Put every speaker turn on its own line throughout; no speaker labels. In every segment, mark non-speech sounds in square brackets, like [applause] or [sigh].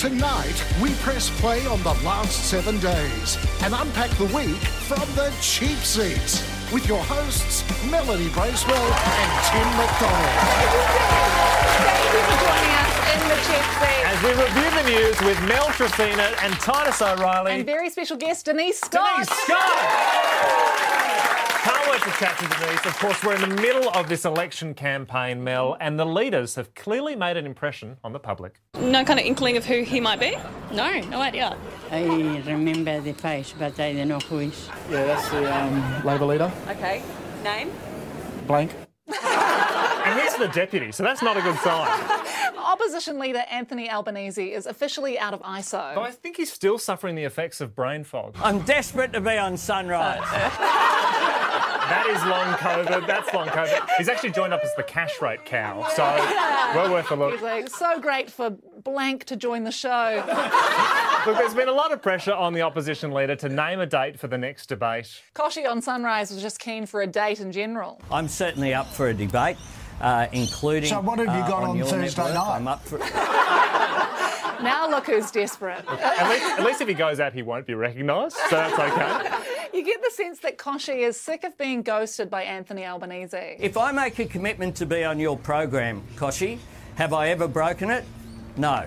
Tonight, we press play on the last seven days and unpack the week from the cheap seats with your hosts, Melanie Bracewell and Tim McDonald.
Thank you for joining us in the cheap seat.
As we review the news with Mel Tracina and Titus O'Reily.
And very special guest, Denise Scott.
Denise Scott! Can't wait to chat to Denise. Of course, we're in the middle of this election campaign, Mel, and the leaders have clearly made an impression on the public.
No kind of inkling of who he might be? No, no idea.
I remember the face, but I don't know who is.
Yeah, that's the um, Labor leader.
Okay. Name?
Blank. [laughs]
And he's the deputy, so that's not a good sign. [laughs]
Opposition leader Anthony Albanese is officially out of ISO.
But I think he's still suffering the effects of brain fog.
I'm desperate to be on Sunrise. [laughs]
That is long COVID. That's long COVID. He's actually joined up as the cash rate cow, so well worth a look.
He's like, so great for blank to join the show. [laughs]
Look, there's been a lot of pressure on the opposition leader to name a date for the next debate.
Kochie on Sunrise was just keen for a date in general.
I'm certainly up for a debate, uh, including.
So what have you
uh,
got on Thursday
network.
night?
I'm up for. [laughs] [laughs]
Now look who's desperate.
At least, at least if he goes out, he won't be recognised, so that's okay.
You get the sense that Kochie is sick of being ghosted by Anthony Albanese.
If I make a commitment to be on your program, Kochie, have I ever broken it? No.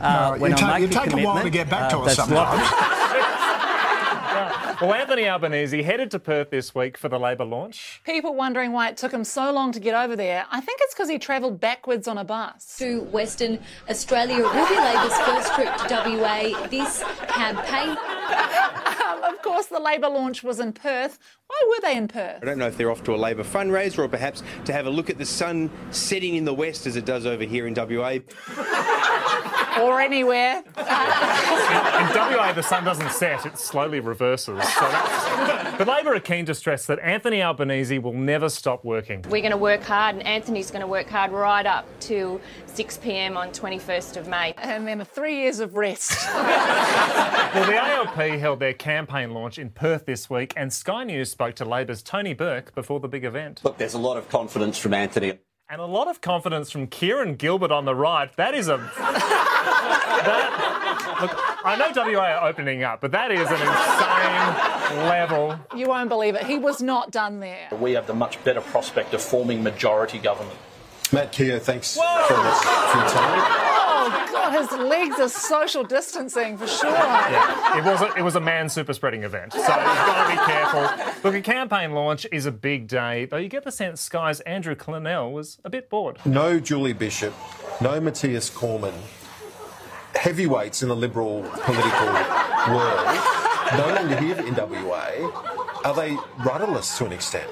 Uh,
No, you take- you take a while to get back to us
that's what- [laughs]
Well, Anthony Albanese headed to Perth this week for the Labor launch.
People wondering why it took him so long to get over there. I think it's because he travelled backwards on a bus.
to Western Australia. It will be Labor's first trip to WA this campaign.
Course, the Labor launch was in Perth. Why were they in Perth?
I don't know if they're off to a Labor fundraiser or perhaps to have a look at the sun setting in the west as it does over here in WA. [laughs]
Or anywhere.
In WA, the sun doesn't set, it slowly reverses. So that's... But Labor are keen to stress that Anthony Albanese will never stop working.
We're going to work hard, and Anthony's going to work hard right up to 6 pm on 21st of May.
And then three years of rest.
Well, the ALP held their campaign launch in Perth this week, and Sky News spoke to Labor's Tony Burke before the big event.
Look, there's a lot of confidence from Anthony.
And a lot of confidence from Kieran Gilbert on the right. That is a. [laughs] that, look, I know WA are opening up, but that is an insane level.
You won't believe it. He was not done there.
We have the much better prospect of forming majority government.
Matt Keogh, thanks for this, for your time.
Oh, God, his legs are social distancing for sure.
It was a, it was a man super spreading event, so you've got to be careful. Look, a campaign launch is a big day, though you get the sense Sky's Andrew Clennell was a bit bored.
No Julie Bishop, no Mathias Cormann. Heavyweights in the Liberal political world, no longer here in WA. Are they rudderless to an extent?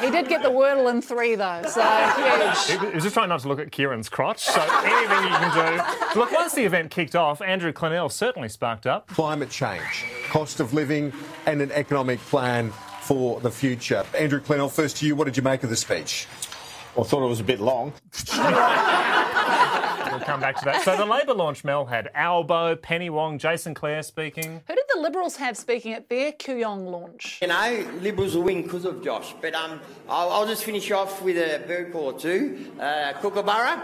He did get the Wordle in three, though, so huge.
He was just trying not to look at Kieran's crotch, so anything you can do. Look, once the event kicked off, Andrew Clennell certainly sparked up.
Climate change, cost of living, and an economic plan for the future. Andrew Clennell, first to you, what did you make of the speech?
I thought it was a bit long. [laughs]
We'll come back to that. So the Labor launch, Mel, had Albo, Penny Wong, Jason Clare speaking.
Who did the Liberals have speaking at their Kooyong launch?
You know, Liberals will win because of Josh. But um, I'll, I'll just finish off with a bird call or two. Uh, Kookaburra.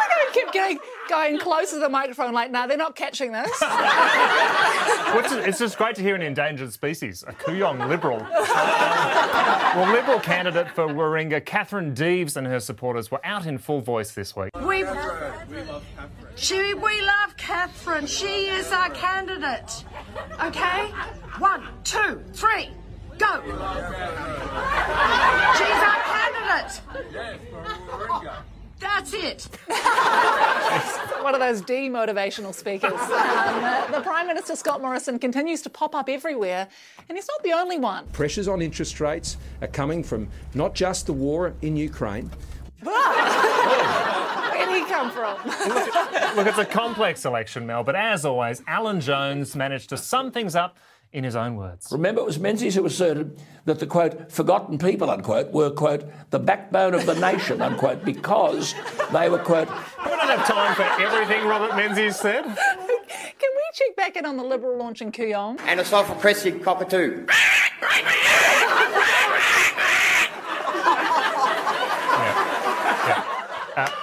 I kept getting going closer to the microphone, like, no, they're not catching this. [laughs]
Which is, it's just great to hear an endangered species, a Kooyong Liberal. Uh, well, Liberal candidate for Warringah, Katherine Deves, and her supporters were out in full voice this week.
We, love she, we love Catherine. She is our candidate. Okay? One, two, three, go. She's our candidate. That's it. [laughs]
One of those demotivational speakers. [laughs] Um, the Prime Minister, Scott Morrison, continues to pop up everywhere, and he's not the only one.
Pressures on interest rates are coming from not just the war in Ukraine. [laughs]
Where did he come from?
Look, it's a complex election, Mel, but as always, Alan Jones managed to sum things up in his own words.
Remember, it was Menzies who asserted that the quote, forgotten people, unquote, were, quote, the backbone of the nation, unquote, because they were, quote,
We don't have time for everything Robert Menzies said.
Can we check back in on the Liberal launch in Kooyong.
And a self-oppressive cockatoo. [laughs]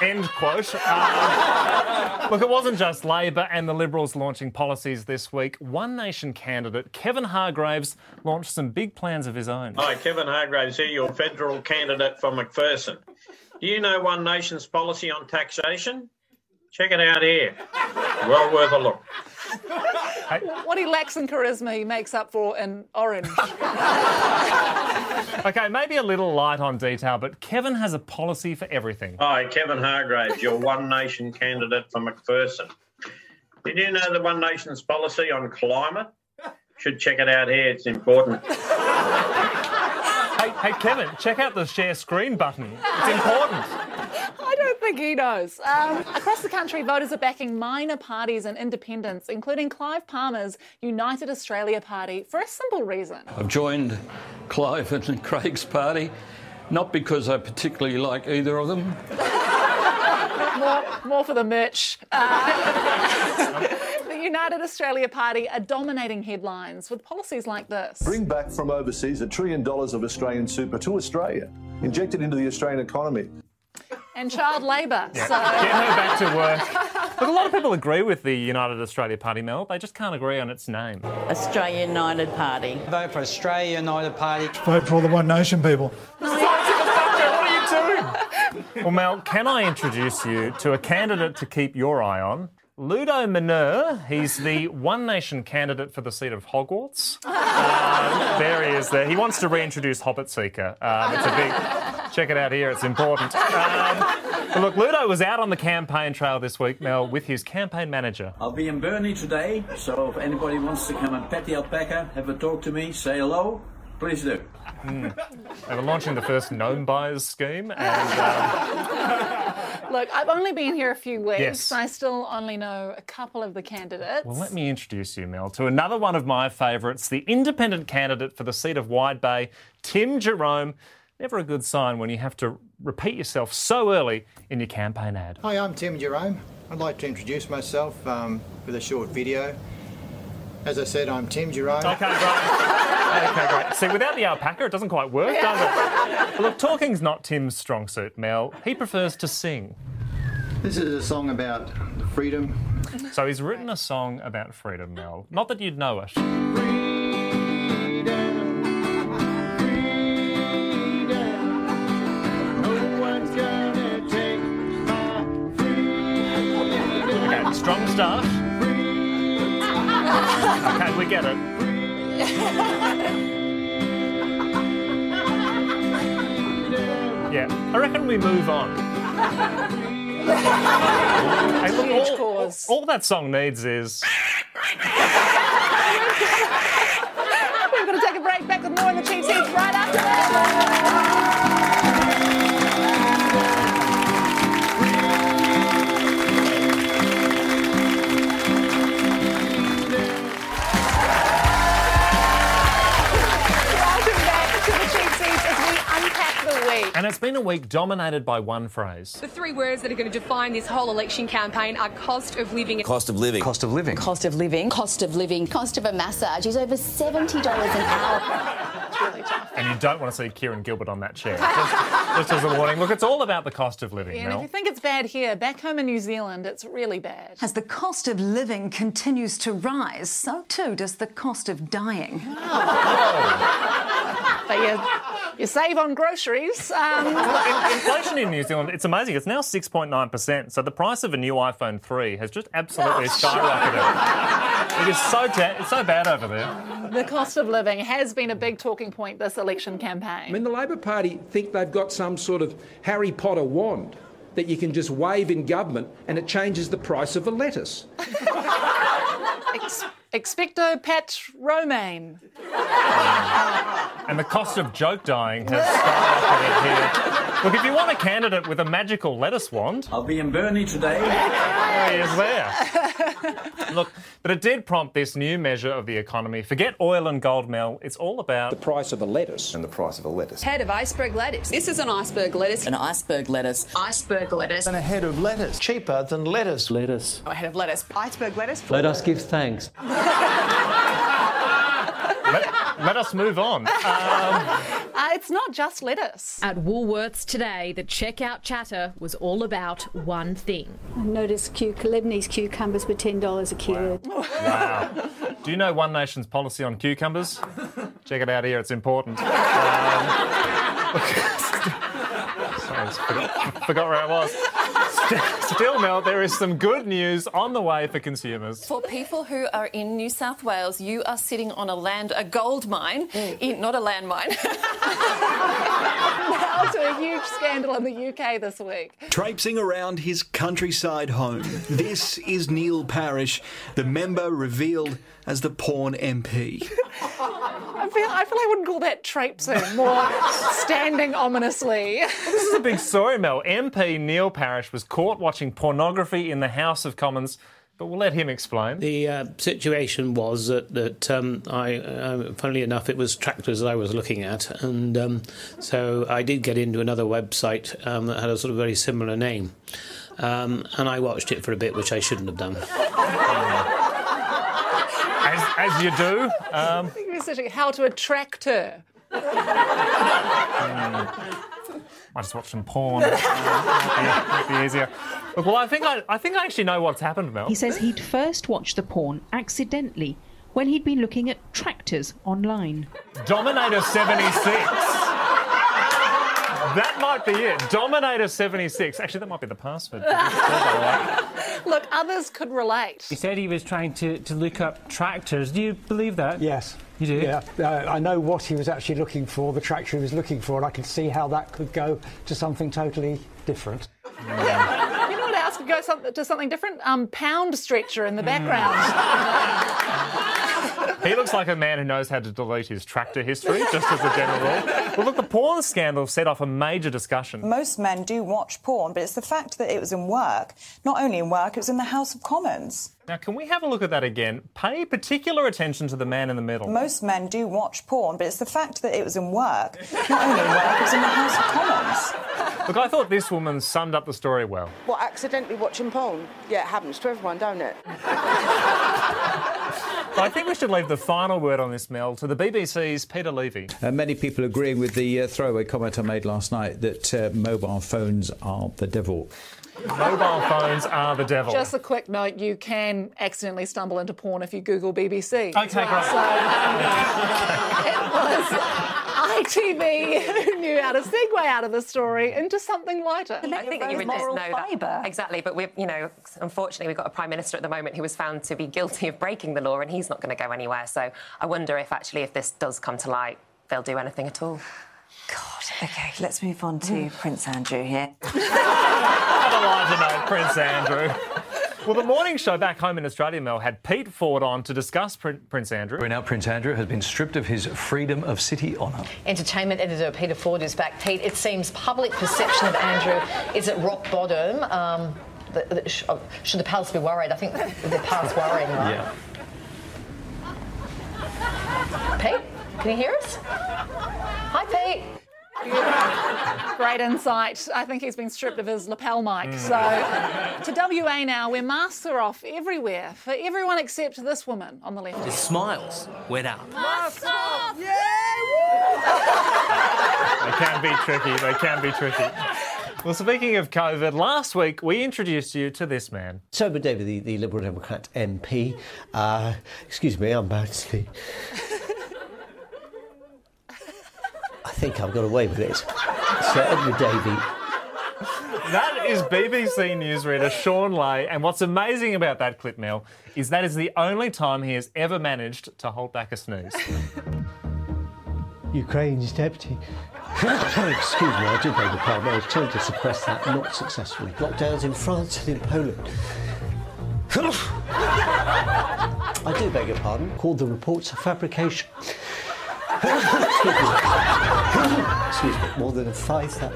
end quote. Uh, [laughs] look, it wasn't just Labor and the Liberals launching policies this week. One Nation candidate, Kevin Hargraves, launched some big plans of his own.
Hi, Kevin Hargraves here, your federal candidate for McPherson. Do you know One Nation's policy on taxation? Check it out here. Well worth a look.
What he lacks in charisma, he makes up for in orange. [laughs]
Okay, maybe a little light on detail, but Kevin has a policy for everything.
Hi, Kevin Hargraves, your One Nation candidate for McPherson. Did you know the One Nation's policy on climate? Should check it out here, it's important.
Hey, hey, Kevin, check out the share screen button. It's important.
I think he knows. Um, across the country, voters are backing minor parties and independents, including Clive Palmer's United Australia Party, for a simple reason.
I've joined Clive and [laughs] Craig's party, not because I particularly like either of them.
more, more for the merch. Uh, [laughs] the United Australia Party are dominating headlines with policies like this.
Bring back from overseas a trillion dollars of Australian super to Australia, inject it into the Australian economy.
And child labour.
Yeah.
So.
Get her back to work. Look, a lot of people agree with the United Australia Party, Mel. They just can't agree on its name.
Australia United Party.
Vote for Australia United Party.
Vote for all the One Nation people.
What are you doing? Well, Mel, can I introduce you to a candidate to keep your eye on? Ludo Manur, he's the One Nation candidate for the seat of Hogwarts. Um, there he is there. He wants to reintroduce Hobbit Seeker. Um, it's a big, check it out here, it's important. [laughs] Um, but look, Ludo was out on the campaign trail this week, Mel, with his campaign manager.
I'll be in Burnie today, so if anybody wants to come and pet the alpaca, have a talk to me, say hello, please do.
Mm. They were launching the first gnome buyers scheme, and um, [laughs]
Look, I've only been here a few weeks.
Yes.
I still only know a couple of the candidates.
Well, let me introduce you, Mel, to another one of my favourites, the independent candidate for the seat of Wide Bay, Tim Jerome. Never a good sign when you have to repeat yourself so early in your campaign ad.
Hi, I'm Tim Jerome. I'd like to introduce myself um, with a short video. As I said, I'm Tim Jerome.
Okay, great. okay, great. See, without the alpaca, it doesn't quite work, does it? But [laughs] look, talking's not Tim's strong suit, Mel. He prefers to sing.
This is a song about freedom.
So he's written a song about freedom, Mel. Not that you'd know it. Okay, strong start. Okay, we get it. Yeah, I reckon we move on. Hey, look, all, all that song needs is.
We're going to take a break. Back with more in the cheap seats right after this. Week.
And it's been a week dominated by one phrase.
The three words that are going to define this whole election campaign are cost of living.
Cost of living.
Cost of living.
Cost of living.
Cost of living. Cost of a massage is over $70 an hour.
It's really tough.
And you don't want to see Kieran Gilbert on that chair. Just, just as a warning. Look, it's all about the cost of living,
And if you think it's bad here, back home in New Zealand, it's really bad.
As the cost of living continues to rise, so too does the cost of dying.
But you, you save on groceries. Um, [laughs]
Inflation in New Zealand, it's amazing. It's now 6.9%. So the price of a new iPhone 3 has just absolutely [laughs] skyrocketed. it is so, ta- it's so bad over there.
the cost of living has been a big talking point this election campaign.
I mean, the Labor Party think they've got some sort of Harry Potter wand that you can just wave in government and it changes the price of a lettuce. [laughs]
Ex- expecto pat romaine.
And the cost of joke dying has skyrocketed here. Look, if you want a candidate with a magical lettuce wand,
I'll be in Burnie today.
there he is there. Look, but it did prompt this new measure of the economy. Forget oil and gold, Mel. It's all about the
price of a lettuce.
And the price of a lettuce.
Head of iceberg lettuce. This is an iceberg lettuce.
An iceberg lettuce.
Iceberg lettuce.
And a head of lettuce. Cheaper than lettuce. Lettuce.
A head of lettuce. Iceberg lettuce.
Let us give thanks. [laughs]
let, let us move on. Um, [laughs]
Uh, it's not just lettuce.
At Woolworths today, the checkout chatter was all about one thing.
I noticed cu- Lebanese cucumbers were $10 a kilo. [laughs]
wow. Do you know One Nation's policy on cucumbers? Check it out here, it's important. Um, [laughs] sorry, forgot, forgot where I was. [laughs] Still, Mel, there is some good news on the way for consumers.
For people who are in New South Wales, you are sitting on a land, a gold mine, mm. in, not a landmine. [laughs]
now to a huge scandal in the UK this week.
Traipsing around his countryside home, this is Neil Parish, the member revealed as the porn MP. [laughs]
I feel, I feel I wouldn't call that traipsing, more standing ominously.
This is a big story, Mel. MP Neil Parish was caught watching pornography in the House of Commons, but we'll let him explain.
The uh, situation was that, that um, I, uh, funnily enough, it was tractors that I was looking at, and um, so I did get into another website um, that had a sort of very similar name, um, and I watched it for a bit, which I shouldn't have done. [laughs]
As, as you do. Um,
I think it was how to attract her.
I just watched some porn. Might, [laughs] be, be easier. Look, well, I think I, I think I actually know what's happened, Mel.
He says he'd first watched the porn accidentally when he'd been looking at tractors online.
Dominator 76. That might be it. Dominator 76. Actually, that might be the password. [laughs]
Look, others could relate.
He said he was trying to, to look up tractors. Do you believe that?
Yes.
You do?
Yeah. Uh, I know what he was actually looking for, the tractor he was looking for, and I could see how that could go to something totally different.
You know what else could go some, to something different? Um, pound stretcher in the background. [laughs]
He looks like a man who knows how to delete his tractor history, just as a general rule. Well, look, the porn scandal set off a major discussion.
Most men do watch porn, but it's the fact that it was in work. Not only in work, it was in the House of Commons.
Now, can we have a look at that again? Pay particular attention to the man in the middle.
Most men do watch porn, but it's the fact that it was in work. Not only in work, it was in the House of Commons.
Look, I thought this woman summed up the story well.
What, accidentally watching porn? Yeah, it happens to everyone, don't it? [laughs]
But I think we should leave the final word on this, Mel, to the BBC's Peter Levy.
Uh, many people agreeing with the uh, throwaway comment I made last night that uh, mobile phones are the devil.
Mobile phones are the devil.
Just a quick note: you can accidentally stumble into porn if you Google BBC.
Okay, great.
So [laughs] it was [laughs] ITV who [laughs] knew how to segue out of the story into something lighter.
I think that you would just know that. Exactly, but we've, you know, unfortunately, we've got a prime minister at the moment who was found to be guilty of breaking the law, and he's not going to go anywhere. So I wonder if actually, if this does come to light, they'll do anything at all. God.
Okay, let's move on to hmm. Prince Andrew here.
Have a lighter note, Prince Andrew. Well, the morning show back home in Australia, Mel, had Pete Ford on to discuss Prin- Prince Andrew.
Now, Prince Andrew has been stripped of his freedom of city honour.
Entertainment editor Peter Ford is back. Pete, it seems public perception of Andrew is at rock bottom. Um, the, the, sh- oh, should the palace be worried? I think the palace past worrying, right?
Yeah.
Pete, can you hear us? Hi, Pete. [laughs]
Great insight. I think he's been stripped of his lapel mic.
Mm.
So, to WA now, where masks are off everywhere for everyone except this woman on the left.
His smiles went up.
Masks off!
They can be tricky. They can be tricky. Well, speaking of COVID, last week we introduced you to this man.
Sober David, the, the Liberal Democrat MP. Uh, excuse me, I'm Barnsley. I think I've got away with it. Sir Edward Davey.
That is BBC newsreader Shaun Ley, and what's amazing about that clip, Mel, is that is the only time he has ever managed to hold back a sneeze.
Ukraine's deputy. [coughs] Excuse me, I do beg your pardon. I was trying to suppress that, not successfully. Lockdowns in France and in Poland. [coughs] I do beg your pardon. Called the reports a fabrication. Excuse me. Excuse me. More than 5,000.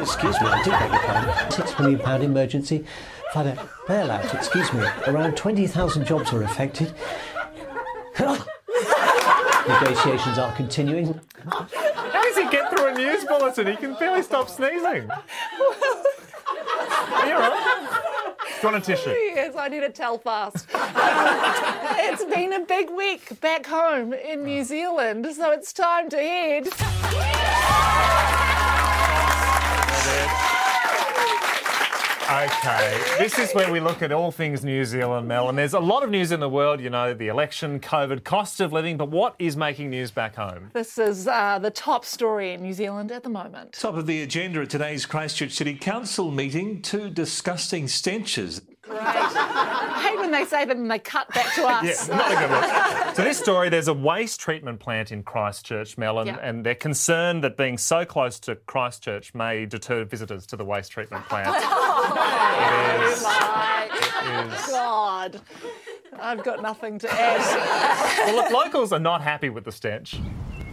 excuse me, I do beg your pardon. Six million pound emergency flood bailout. Excuse me. Around 20,000 jobs were affected. Negotiations are continuing.
How does he get through a news bulletin? He can barely stop sneezing. Are you all right? A tissue?
Yes, I need a tell fast. [laughs] Um, it's been a big week back home in New Zealand, so it's time to head.
Okay, this is where we look at all things New Zealand, Mel, and there's a lot of news in the world, you know, the election, COVID, cost of living, but what is making news back home?
This is uh, the top story in New Zealand at the moment.
Top of the agenda at today's Christchurch City Council meeting two disgusting stenches.
I hate when they say that and they cut back to us.
Yeah, not a good look. so this story, there's a waste treatment plant in Christchurch, Mel, and,
Yeah.
and they're concerned that being so close to Christchurch may deter visitors to the waste treatment plant. [laughs]
Oh,
It is.
my
It is.
God. I've got nothing to add.
well, look, locals are not happy with the stench.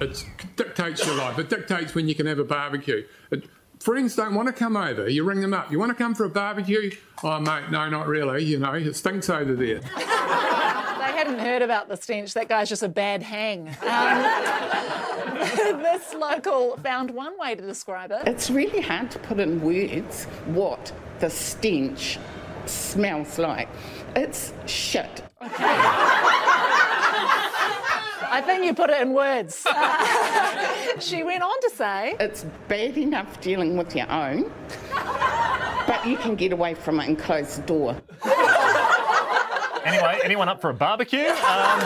It dictates your life. It dictates when you can have a barbecue. It, friends don't want to come over. You ring them up. You want to come for a barbecue? Oh, mate, no, not really. You know, it stinks over there. [laughs]
they hadn't heard about the stench. That guy's just a bad hang. Um, [laughs] this local found one way to describe it.
It's really hard to put in words what the stench smells like. It's shit. [laughs]
I think you put it in words. Uh, [laughs] she went on to say
It's bad enough dealing with your own, but you can get away from it and close the door. [laughs]
Anyway, anyone up for a barbecue? Um,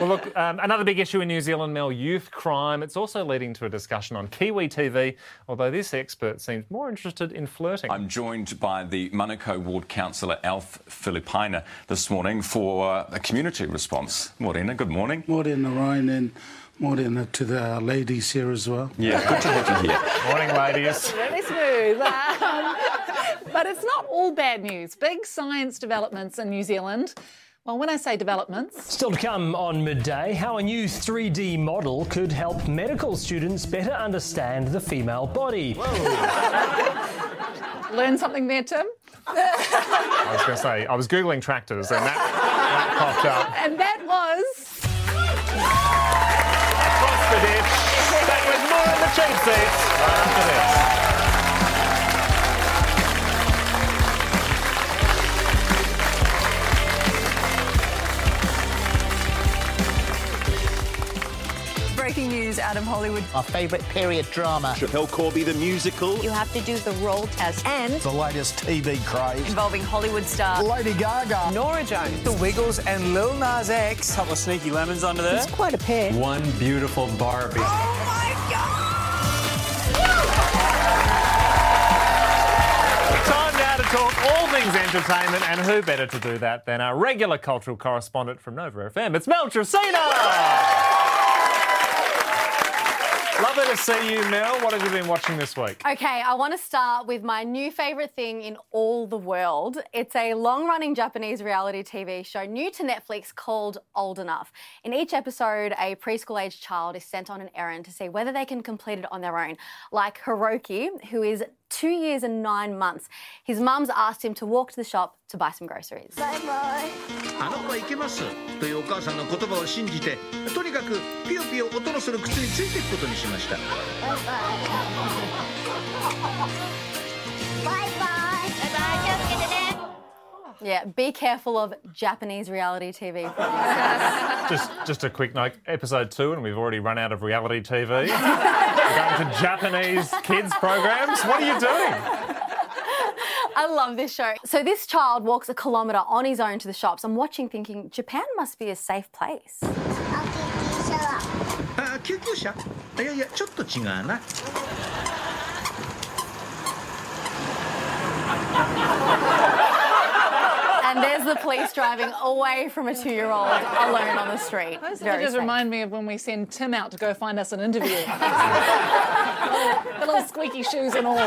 well, look, um, another big issue in New Zealand, Mel, youth crime. It's also leading to a discussion on Kiwi TV, although this expert seems more interested in flirting.
I'm joined by the Manukau Ward Councillor Alf Filipaina this morning for uh, a community response. Morena, good morning.
Morena, Ryan, and Morena to the ladies here as well.
Yeah, good to have you here. [laughs]
Morning, ladies.
really smooth. Um, but it's not all bad news. Big science developments in New Zealand. Well, when I say developments,
Still to come on midday, how a new 3D model could help medical students better understand the female body. [laughs]
learn something there, Tim.
I was going to say, I was Googling tractors and that, that popped up. [laughs]
And that was.
Across the ditch. Back with more in the cheap seats after this.
Breaking news out of Hollywood.
Our favourite period drama.
Schapelle Corby, the musical.
You have to do the roll test and
The latest TV craze.
involving Hollywood star
Lady Gaga.
Norah Jones.
The Wiggles and Lil Nas X. Couple of sneaky lemons under there.
It's quite a pair.
One beautiful Barbie.
Oh Time now to talk all things entertainment, and who better to do that than our regular cultural correspondent from Nova FM? It's Mel Tracina! Lovely to see you, Mel. What have you been watching this week?
Okay, I want to start with my new favourite thing in all the world. It's a long running Japanese reality TV show new to Netflix called Old Enough. In each episode, a preschool aged child is sent on an errand to see whether they can complete it on their own. Like Hiroki, who is two years and nine months. His mum's asked him to walk to the shop to buy some groceries.
あの子はいけますというお母さんの言葉を信じてとにかくピヨピヨ音のする靴についていくことにしました
Yeah, be careful of Japanese reality TV. [laughs]
Just, just a quick note. Episode two, and we've already run out of reality TV. We're going to Japanese kids programs. What are you doing?
I love this show. So this child walks a kilometre on his own to the shops. I'm watching thinking, Japan must be a safe place.
あ救急車いやいやちょっと違うな
And there's the police driving away from a two-year-old alone on the street.
Those
Very
images
safe.
remind me of when we send Tim out to go find us an interview. [laughs] the little squeaky shoes and all.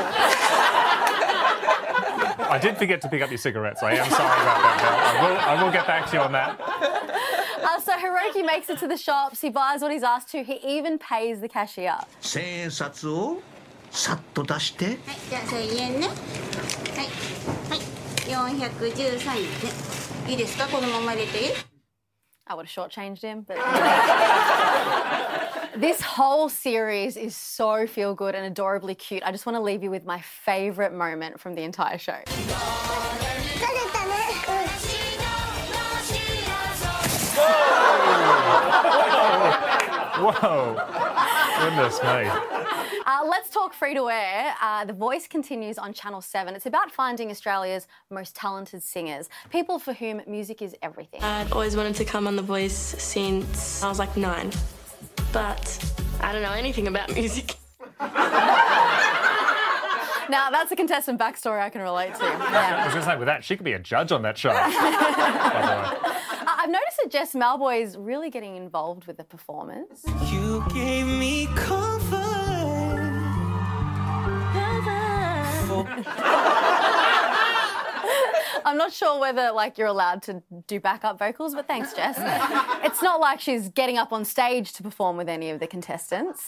I did forget to pick up your cigarettes. I am sorry about that, Mel. I will, I will get back to you on that.
Uh, so Hiroki makes it to the shops. He buys what he's asked to. He even pays the cashier.
千円札を さっと出して
じゃあ1000円ねはいはい 413円ねいいですかこのまま入れていい
I would have shortchanged him, but [laughs] this whole series is so feel good and adorably cute. I just want to leave you with my favourite moment from the entire show.
Whoa. Goodness me.
Uh, let's talk free to air. Uh, the Voice continues on Channel 7. It's about finding Australia's most talented singers, people for whom music is everything.
I'd always wanted to come on The Voice since I was like nine, but I don't know anything about [laughs] music.
Now, that's a contestant backstory I can relate to. [laughs]
I
Yeah.
was going to say, with that, she could be a judge on that show. [laughs] by the way.
I've noticed that Jess Mauboy is really getting involved with the performance.
You gave me comfort.
I'm not sure whether like you're allowed to do backup vocals, but thanks, Jess. it's not like she's getting up on stage to perform with any of the contestants.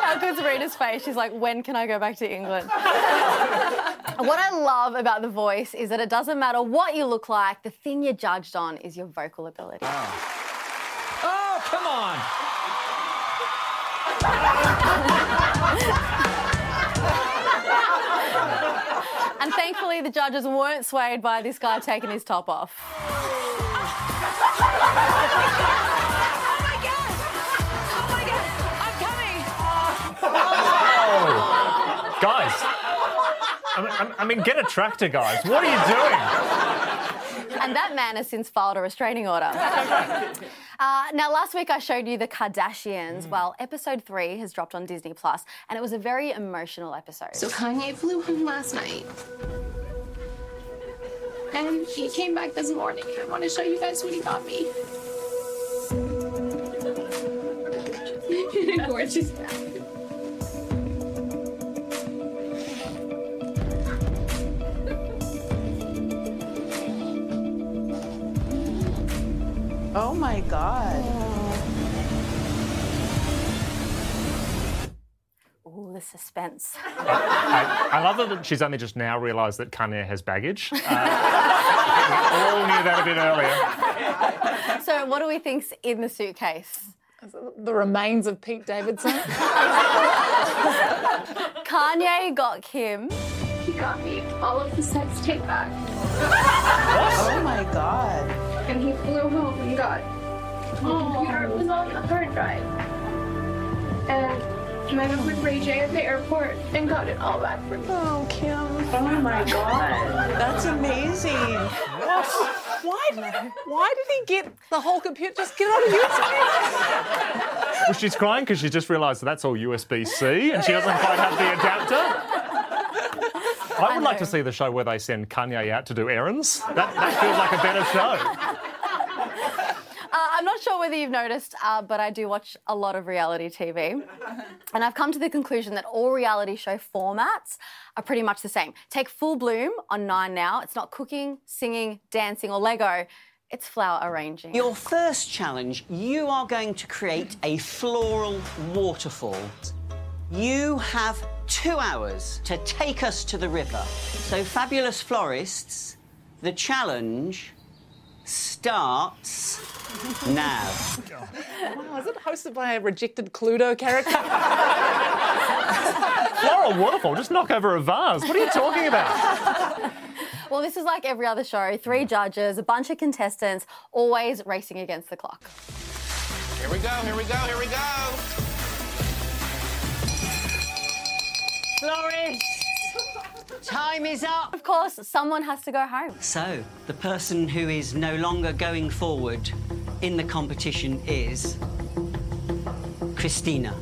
How good's Rita's face? She's like, when can I go back to England? what I love about The Voice is that it doesn't matter what you look like, the thing you're judged on is your vocal ability.
Oh, come on.
And thankfully, the judges weren't swayed by this guy taking his top off.
Oh. Guys. I mean, I mean, get a tractor, guys. What are you doing?
And that man has since filed a restraining order. Uh, now, last week I showed you the Kardashians. Well, episode three has dropped on Disney Plus, and it was a very emotional episode.
So Kanye flew home last night. And he came back this morning. I want to show you guys what he got me. [laughs] Gorgeous.
Oh my god.
Ooh, the suspense. [laughs]
I, I love that she's only just now realised that Kanye has baggage. Uh, we all knew that a bit earlier.
so, what do we think's in the suitcase?
The remains of Pete Davidson. [laughs]
Kanye got Kim.
He got me all of the sex tape back.
Oh my god.
Drive. And I went with Ray J at the airport and got it all back for me.
Oh, Kim. Oh my god. That's amazing.
Why did, why did he get the whole computer? Just get it on YouTube.
Well, she's crying because she just realised that that's all USB C and she doesn't quite have the adapter. I would like to see the show where they send Kanye out to do errands. That, that feels like a better show.
I'm not sure whether you've noticed, uh, but I do watch a lot of reality TV. [laughs] And I've come to the conclusion that all reality show formats are pretty much the same. Take Full Bloom on Nine Now. It's not cooking, singing, dancing, or Lego. It's flower arranging.
Your first challenge, you are going to create a floral waterfall. You have two hours to take us to the river. So, fabulous florists, the challenge starts now.
Wow, is it hosted by a rejected Cluedo character? [laughs]
Floral waterfall, just knock over a vase. What are you talking about?
Well, this is like every other show three judges, a bunch of contestants, always racing against the clock.
Here we go, here we go, here we go.
Florist, time is up.
Of course, someone has to go home.
So, the person who is no longer going forward in the competition is Christina.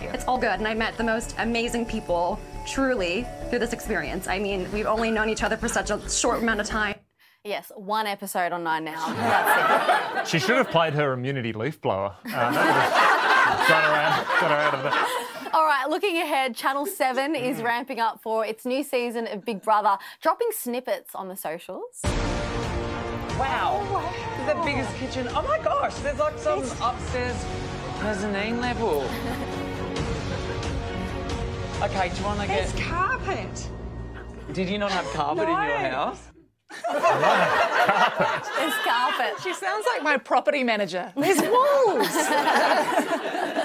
It's all good, and I met the most amazing people, truly, through this experience. I mean, we've only known each other for such a short amount of time.
Yes, one episode on Nine Now. That's it.
She should have played her immunity leaf blower. Uh, that would [laughs] got her out, got her out of that.
All right, looking ahead, Channel 7 is mm. ramping up for its new season of Big Brother, dropping snippets on the socials.
Wow. This is the biggest kitchen. Oh my gosh, there's like some upstairs mezzanine level. Okay, do you want to get.
There's carpet.
Did you not have carpet in your
No.
house?
There's carpet.
She sounds like my property manager. There's walls. [laughs]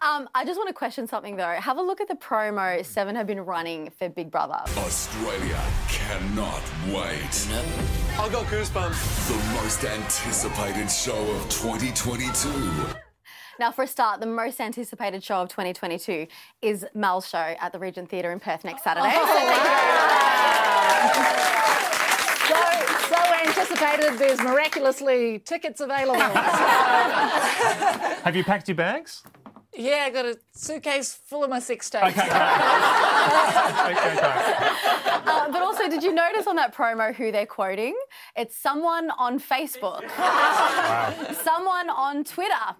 Um, I just want to question something though. Have a look at the promo Seven have been running for Big Brother.
Australia cannot wait.
I got goosebumps.
The most anticipated show of 2022.
Now, for a start, the most anticipated show of 2022 is Mel's show at the Regent Theatre in Perth next Saturday. [laughs]
so, so anticipated. There's miraculously tickets available. [laughs]
Have you packed your bags?
Yeah, I got a suitcase full of my sex tapes.
Okay, great. okay. [laughs]
Uh, but also, did you notice on that promo who they're quoting? It's someone on Facebook, someone on Twitter.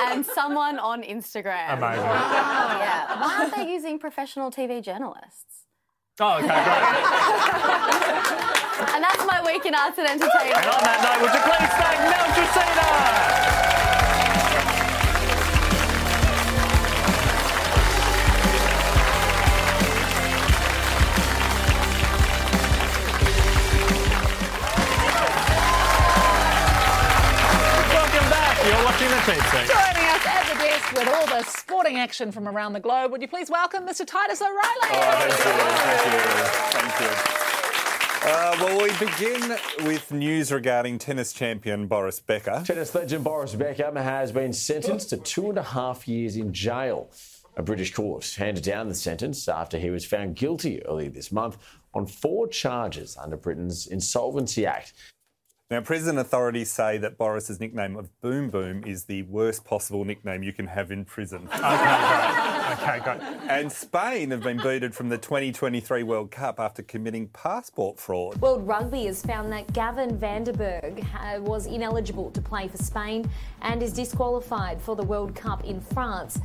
and someone on Instagram.
Amazing.
Yeah. Why aren't they using professional TV journalists?
Oh, okay, great.
And that's my week in arts and entertainment.
And on that note, would you please thank Mel Tracina? You're watching the Cheap Seat.
Joining us at the desk with all the sporting action from around the globe, would you please welcome Mr. Titus O'Reily?
Thank you. Uh, well, we begin with news regarding tennis champion Boris Becker.
Tennis legend Boris Becker has been sentenced to two and a half years in jail. A British court handed down the sentence after he was found guilty earlier this month on four charges under Britain's Insolvency Act.
Now, prison authorities say that Boris's nickname of Boom Boom is the worst possible nickname you can have in prison. [laughs]
Okay, great. Okay, great.
And Spain have been booted from the 2023 World Cup after committing passport fraud.
World Rugby has found that Gavin van den Berg uh, was ineligible to play for Spain and is disqualified for the World Cup in France.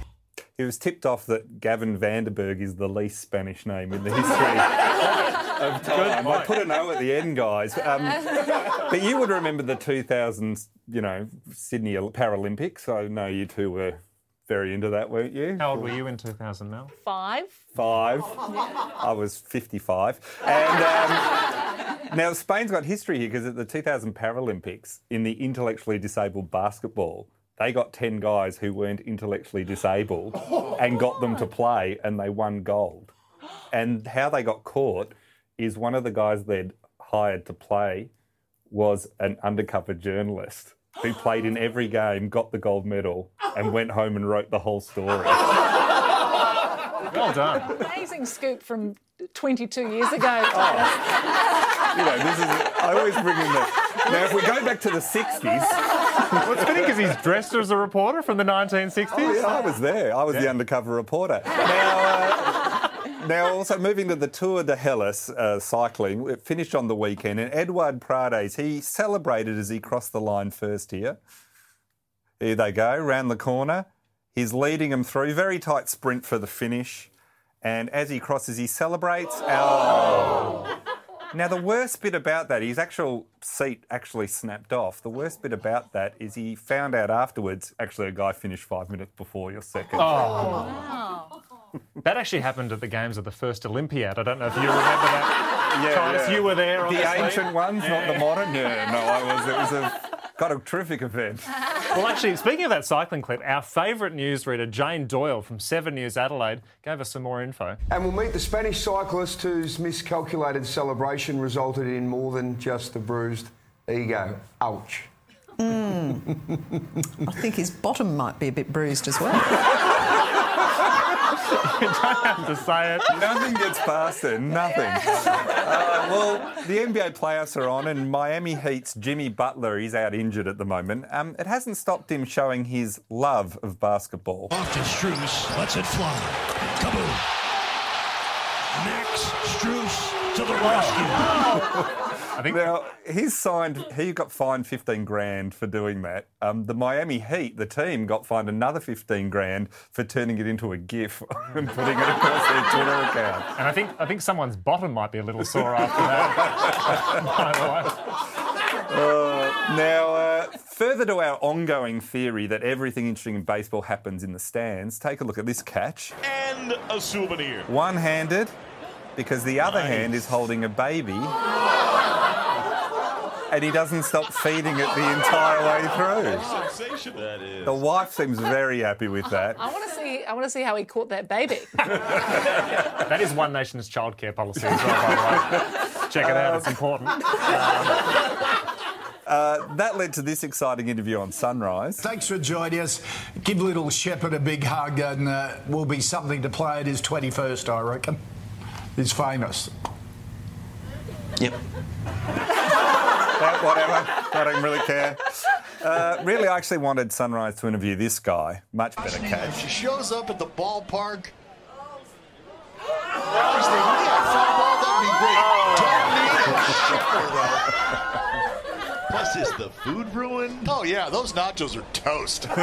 It was tipped off that Gavin van den Berg is the least Spanish name in the history of [laughs] time. I put an O at the end, guys. Um, but you would remember the 2000, you know, Sydney Paralympics. So know you two were very into that, weren't you?
How old were you in 2000, Mel?
Five.
Five. I was 55. And um, now Spain's got history here because at the 2000 Paralympics, in the intellectually disabled basketball, they got 10 guys who weren't intellectually disabled and got them to play, and they won gold. And how they got caught is one of the guys they'd hired to play was an undercover journalist who played in every game, got the gold medal, and went home and wrote the whole story.
Well done.
Amazing scoop from 22 years ago. [laughs] Oh.
you know, this is. I always bring in the. Now, if we go back to the 60s.
Well, it's fitting because he's dressed as a reporter from the 1960s.
Oh, yeah, I was there. I was the undercover reporter. Now, uh, now, also moving to the Tour de Hellas uh, cycling, it finished on the weekend, and Edward Prades, he celebrated as he crossed the line first here. Here they go, round the corner. He's leading them through. Very tight sprint for the finish. And as he crosses, he celebrates. Oh. Now, the worst bit about that, his actual seat actually snapped off. The worst bit about that is he found out afterwards, actually, a guy finished five minutes before your second.
Oh. That actually happened at the games of the first Olympiad. I don't know if you remember that.
Yeah,
Titus,
yeah.
you were there.
The
obviously.
ancient ones, not the modern. Yeah, no, I was. It was a got a terrific event. [laughs]
Well, actually, speaking of that cycling clip, our favourite newsreader, Jane Doyle from 7 News Adelaide, gave us some more info.
And we'll meet the Spanish cyclist whose miscalculated celebration resulted in more than just a bruised ego. Ouch. Mm. [laughs]
I think his bottom might be a bit bruised as well. [laughs]
you don't have to say it.
Nothing gets past it. Nothing. Uh, well, the NBA playoffs are on, and Miami Heat's Jimmy Butler is out injured at the moment. Um, it hasn't stopped him showing his love of basketball.
Off to Strus, lets it fly. Kaboom. Strus to the rescue.
I think now he's signed. He got fined fifteen grand for doing that. Um, the Miami Heat, the team, got fined another fifteen grand for turning it into a GIF [laughs] and putting it across their Twitter account.
And I think I think someone's bottom might be a little sore after that. [laughs] By the way.
Uh, now, uh, further to our ongoing theory that everything interesting in baseball happens in the stands, take a look at this catch.
And a souvenir.
One handed, because the other hand is holding a baby. And he doesn't stop feeding it the entire way through.
Sensation. That is.
The wife seems very happy with that.
I want to see. I want to see how he caught that baby. [laughs]
That is One Nation's childcare policy as well, by the way. Check it out, it's important. [laughs]
Uh, that led to this exciting interview on Sunrise.
Thanks for joining us. Give little Shepherd a big hug, and uh, will be something to play at his 21st, I reckon. He's famous.
Yep.
Whatever. I don't really care. Uh, really, I actually wanted Sunrise to interview this guy. Much better catch.
She shows up at the ballpark. She's thinking, yeah, foul ball, that'd be great. Don't need a shower, though.
Plus, is the food ruined?
Oh, yeah, those nachos are toast. [laughs]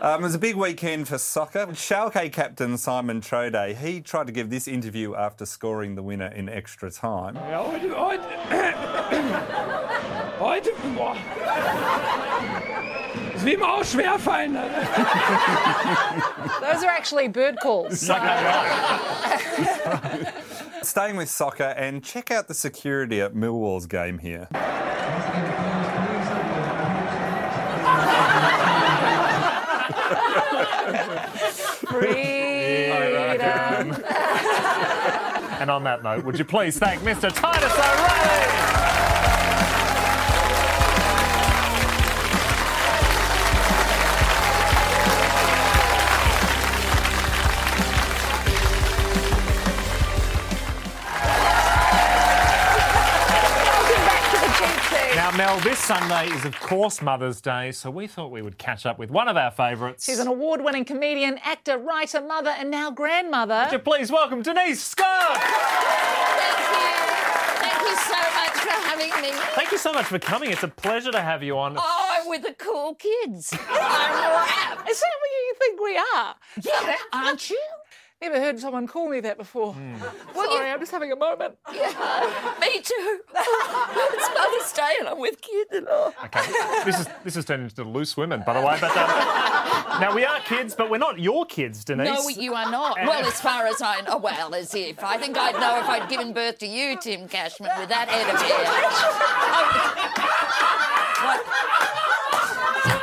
Um, it was a big weekend for soccer. Schalke captain Simon Terodde, he tried to give this interview after scoring the winner in extra time.
Ja, heute, heute, heute, boah. Es wird mir auch schwerfallen. ne?
Those are actually bird calls. [laughs]
Staying with soccer and check out the security at Millwall's game here.
Freedom. [laughs]
And on that note, would you please thank Mr. Titus
O'Reily?
Now, Mel, this Sunday is, of course, Mother's Day, so we thought we would catch up with one of our favourites.
She's an award-winning comedian, actor, writer, mother, and now grandmother.
Would you please welcome Denise Scott?
Thank you Thank you so much for having me.
Thank you so much for coming. It's a pleasure to have you on.
Oh, I'm with the cool kids. I'm.
Is that what you think we are?
Yeah, aren't you?
Never heard someone call me that before. [laughs]
Well,
Sorry,
you-
I'm just having a moment.
Yeah, [laughs] me too. [laughs] it's Mother's Day and I'm with kids and all.
Okay, this is this is turned into loose women, by the way. But um, now we are kids, but we're not your kids, Denise.
No, you are not. Well, as far as I know, well, as if. I think I'd know if I'd given birth to you, Tim Cashman, with that head of hair.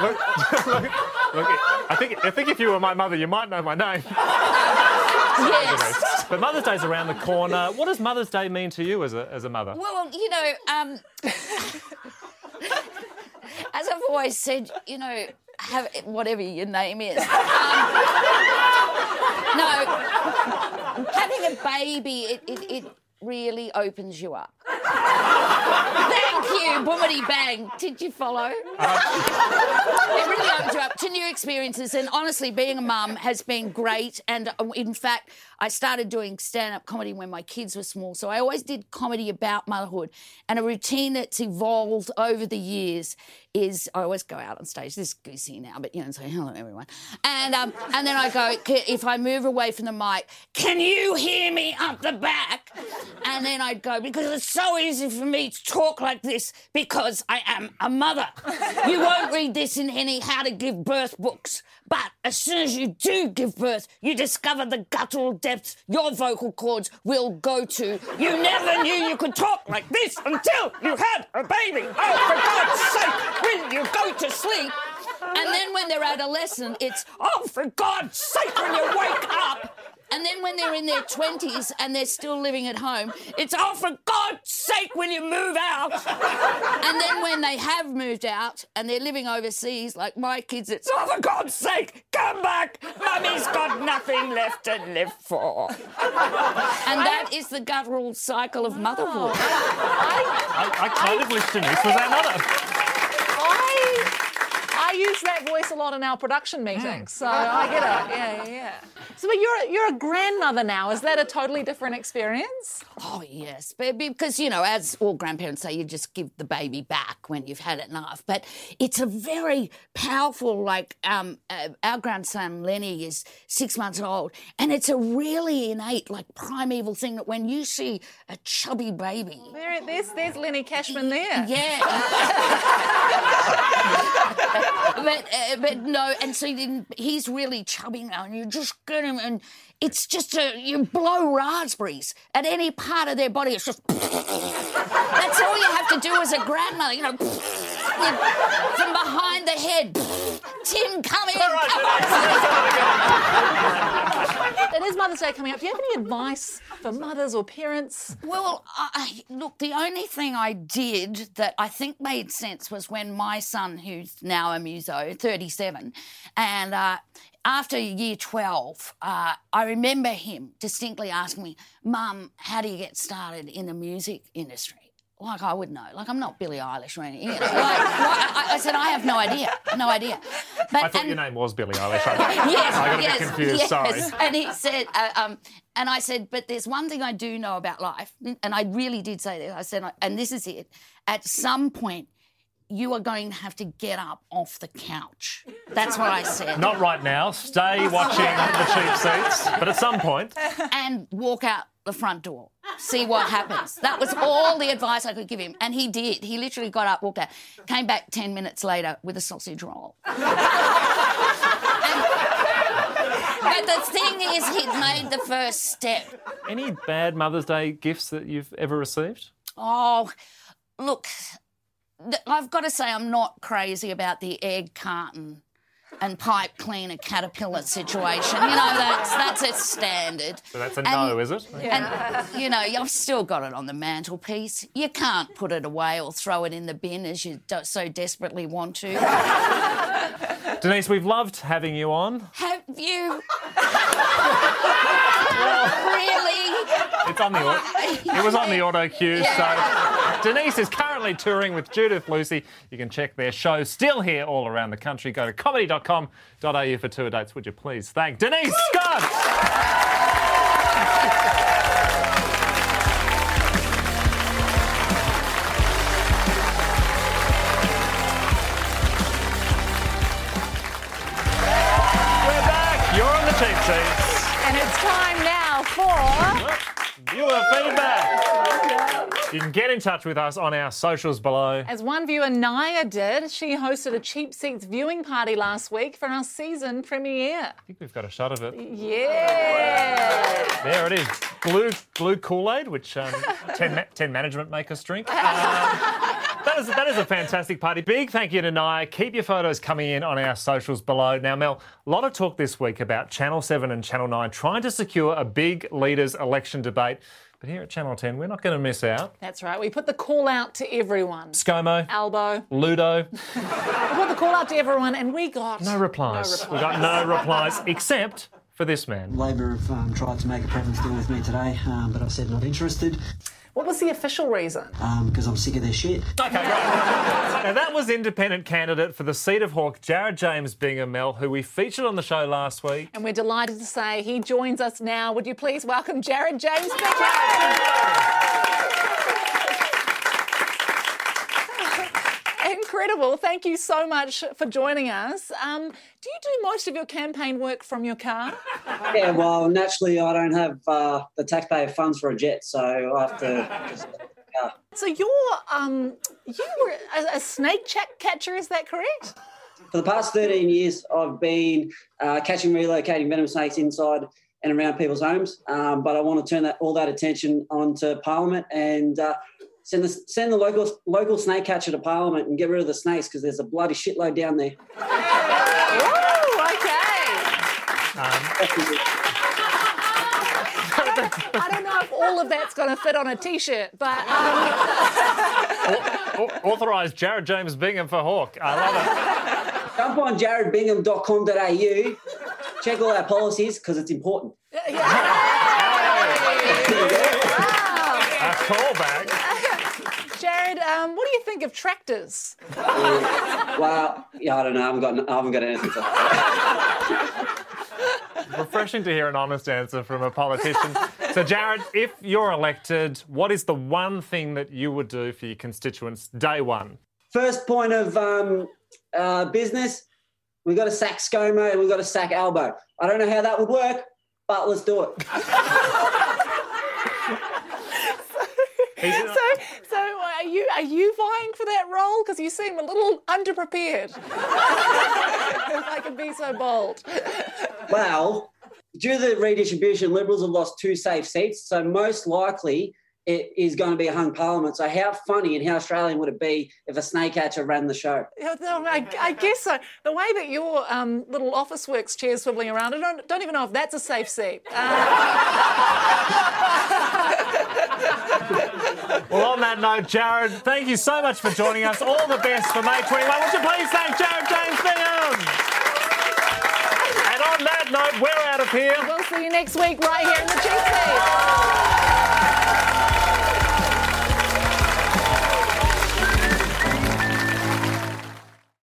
look, look, look, I think I think if you were my mother, you might know my name.
Yes.
But Mother's Day's around the corner. What does Mother's Day mean to you as a as a mother?
Well, you know, um, as I've always said, you know, have whatever your name is. Um, no, having a baby, it, it, it really opens you up. Thank you, boomity bang. Did you follow? it really opens you up to new experiences. And honestly, being a mum has been great. And uh, in fact, I started doing stand up comedy when my kids were small. So I always did comedy about motherhood. And a routine that's evolved over the years is I always go out on stage. This is goosey now, but you know, say hello, everyone. And, um, and then I go, if I move away from the mic, can you hear me up the back? And then I'd go, because it's so easy for me to talk like this because I am a mother. You won't read this in any how to give birth books. But as soon as you do give birth, you discover the guttural depths your vocal cords will go to. You never knew you could talk like this until you had a baby. Oh, for God's sake, when you go to sleep. And then when they're adolescent, it's, oh, for God's sake, when you wake up. And then when they're in their 20s and they're still living at home, it's, oh, for God's sake, when you move out. And then when they have moved out and they're living overseas, like my kids, it's, oh, for God's sake, come back. Mummy's got nothing left to live for. And that is the guttural cycle of motherhood.
I, I kind of wish Denise was our mother.
I, I use that voice a lot in our production meetings, so I get it. [laughs] Yeah, yeah, yeah. So, but you're you're a grandmother now. Is that a totally different experience?
Oh, yes. But because, you know, as all grandparents say, you just give the baby back when you've had enough. But it's a very powerful, like, um, uh, our grandson Lenny is six months old, and it's a really innate, like, primeval thing that when you see a chubby baby.
There, there's there's Lenny Cashman there.
Yeah. [laughs] [laughs] but uh, but no, and so then he's really chubby now, and you just get him, and it's just a you blow raspberries at any part of their body. It's just [laughs] that's all you have to do as a grandmother, you know, you- from behind the head. Tim, come in, come on.
It is Mother's Day coming up. Do you have any advice for mothers or parents?
Well, I, look, the only thing I did that I think made sense was when my son, who's now a muso, 37, and uh, after year 12, uh, I remember him distinctly asking me, Mum, how do you get started in the music industry? Like I would know. Like I'm not Billie Eilish or anything. You know, like, I, I said, I have no idea. No idea. But,
I thought
and-
your name was Billie Eilish. I,
yes,
I got a
yes,
bit confused.
yes.
Sorry.
And he said, uh, um, and I said, but there's one thing I do know about life, and I really did say this. I said, and this is it. At some point, you are going to have to get up off the couch. That's what I said.
Not right now. Stay watching the cheap seats. But at some point,
and walk out the front door. See what happens. That was all the advice I could give him. And he did. He literally got up, walked out, came back 10 minutes later with a sausage roll. [laughs] And- but the thing is, he'd made the first step.
any bad Mother's Day gifts that you've ever received?
Oh, look, th- I've got to say, I'm not crazy about the egg carton and pipe cleaner caterpillar situation. You know, that's that's a standard.
So that's a
And-
no, is it?
And, you know, I've still got it on the mantelpiece. You can't put it away or throw it in the bin as you do- so desperately want to. [laughs]
Denise, we've loved having you on.
Have you? [laughs] really?
It's on the it was on the auto cue. So Denise is currently touring with Judith Lucy. You can check their show still here all around the country. Go to comedy.com.au for tour dates. Would you please thank Denise Scott? We're back. You're on the cheap seats.
And it's time now for.
Viewer feedback. You can get in touch with us on our socials below.
As one viewer, Naya, did, she hosted a cheap seats viewing party last week for our season premiere.
I think we've got a shot of it.
Yeah.
There it is. Blue blue Kool-Aid, which um, 10, ma- 10 management make us drink. Um, [laughs] that, is, that is a fantastic party. Big thank you to Naya. Keep your photos coming in on our socials below. Now, Mel, a lot of talk this week about Channel 7 and Channel 9 trying to secure a big leaders election debate. But here at Channel 10, we're not going to miss out.
That's right. We put the call out to everyone.
ScoMo,
Albo.
Ludo,
We put the call out to everyone, and we got
no replies.
No
We got no replies except for this man.
Labor have um, tried to make a preference deal with me today, um, but I've said not interested
What was the official reason?
Um, because I'm sick of their shit.
Okay, right. now that was independent candidate for the seat of Hawke, Jared James Bingham Mel, who we featured on the show last week.
And we're delighted to say he joins us now. Would you please welcome Jared James Bingham? Incredible. Thank you so much for joining us. Um, do you do most of your campaign work from your car? [laughs]
Yeah, well, naturally, I don't have uh, the taxpayer funds for a jet, so I have to just. Uh,
So you're um, you were a, a snake ch- catcher, is that correct?
for the past 13 years, I've been uh, catching, relocating venom snakes inside and around people's homes. Um, but I want to turn that all that attention onto Parliament and uh, send the send the local local snake catcher to Parliament and get rid of the snakes because there's a bloody shitload down there.
Ooh, okay. [laughs] I don't know if all of that's going to fit on a t-shirt, but um,
Au- Authorised Jared James Bingham for Hawke. I love it.
Jump on jaredbingham.com.au, check all our policies because it's important. [laughs]
A callback.
Jared, um, what do you think of tractors? [laughs]
well, yeah, I don't know. I haven't got, I haven't got anything [laughs] to
Refreshing to hear an honest answer from a politician. so, Jared, if you're elected, what is the one thing that you would do for your constituents day one?
First point of um, uh, business, we've got to sack ScoMo and we've got to sack Albo. I don't know how that would work, but let's do it. [laughs]
so, so are you are you vying for that role? Because you seem a little underprepared. [laughs] if I could be so bold.
Well, due to the redistribution, Liberals have lost two safe seats, so most likely it is going to be a hung parliament. So how funny and how Australian would it be if a snake catcher ran the show?
I, I guess so. The way that your um, little office works chair swiveling around, I don't, don't even know if that's a safe seat. [laughs]
Well, on that note, Jared, thank you so much for joining us. All the best for May 21. Would you please thank Jared James Bingham? And on that note, we're out of here.
We'll see you next week right here in the Cheap Seat.